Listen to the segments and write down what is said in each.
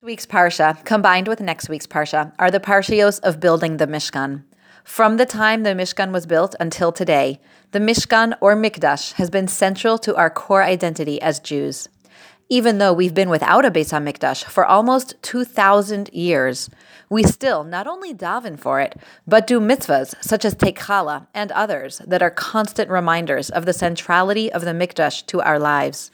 week's parsha, combined with next week's parsha, are the parshios of building the Mishkan. From the time the Mishkan was built until today, the Mishkan or Mikdash has been central to our core identity as Jews. Even though we've been without a Beis HaMikdash for almost 2,000 years, we still not only daven for it, but do mitzvahs such as Take Challah and others that are constant reminders of the centrality of the Mikdash to our lives.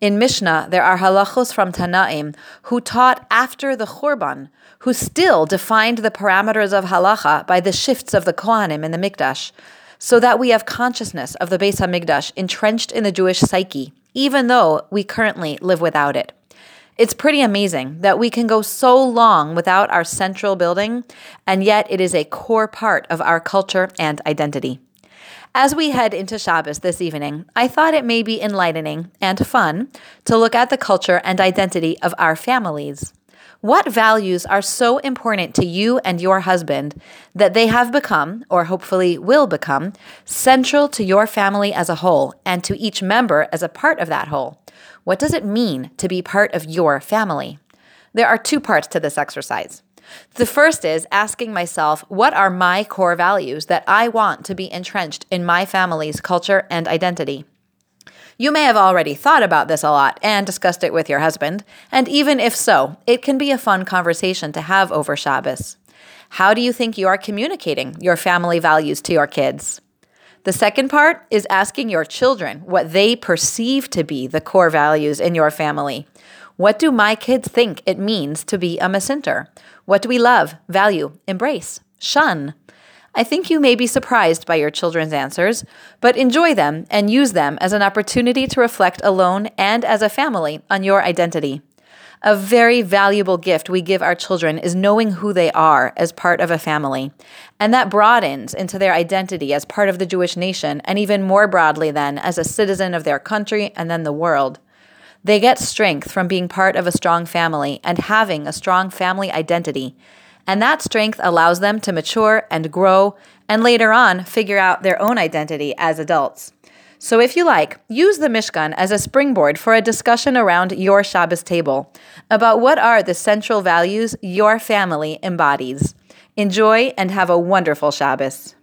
In Mishnah, there are halachos from Tanaim who taught after the Churban, who still defined the parameters of halacha by the shifts of the Kohanim in the Mikdash, so that we have consciousness of the Beis HaMikdash entrenched in the Jewish psyche, even though we currently live without it. It's pretty amazing that we can go so long without our central building, and yet it is a core part of our culture and identity. As we head into Shabbos this evening, I thought it may be enlightening and fun to look at the culture and identity of our families. What values are so important to you and your husband that they have become, or hopefully will become, central to your family as a whole and to each member as a part of that whole? What does it mean to be part of your family? There are two parts to this exercise. The first is asking myself, what are my core values that I want to be entrenched in my family's culture and identity? You may have already thought about this a lot and discussed it with your husband, and even if so, it can be a fun conversation to have over Shabbos. How do you think you are communicating your family values to your kids? The second part is asking your children what they perceive to be the core values in your family. What do my kids think it means to be a Masinter? What do we love, value, embrace, shun? I think you may be surprised by your children's answers, but enjoy them and use them as an opportunity to reflect alone and as a family on your identity. A very valuable gift we give our children is knowing who they are as part of a family. And that broadens into their identity as part of the Jewish nation, and even more broadly, then, as a citizen of their country and then the world. They get strength from being part of a strong family and having a strong family identity. And that strength allows them to mature and grow and later on figure out their own identity as adults. So, if you like, use the Mishkan as a springboard for a discussion around your Shabbos table about what are the central values your family embodies. Enjoy and have a wonderful Shabbos.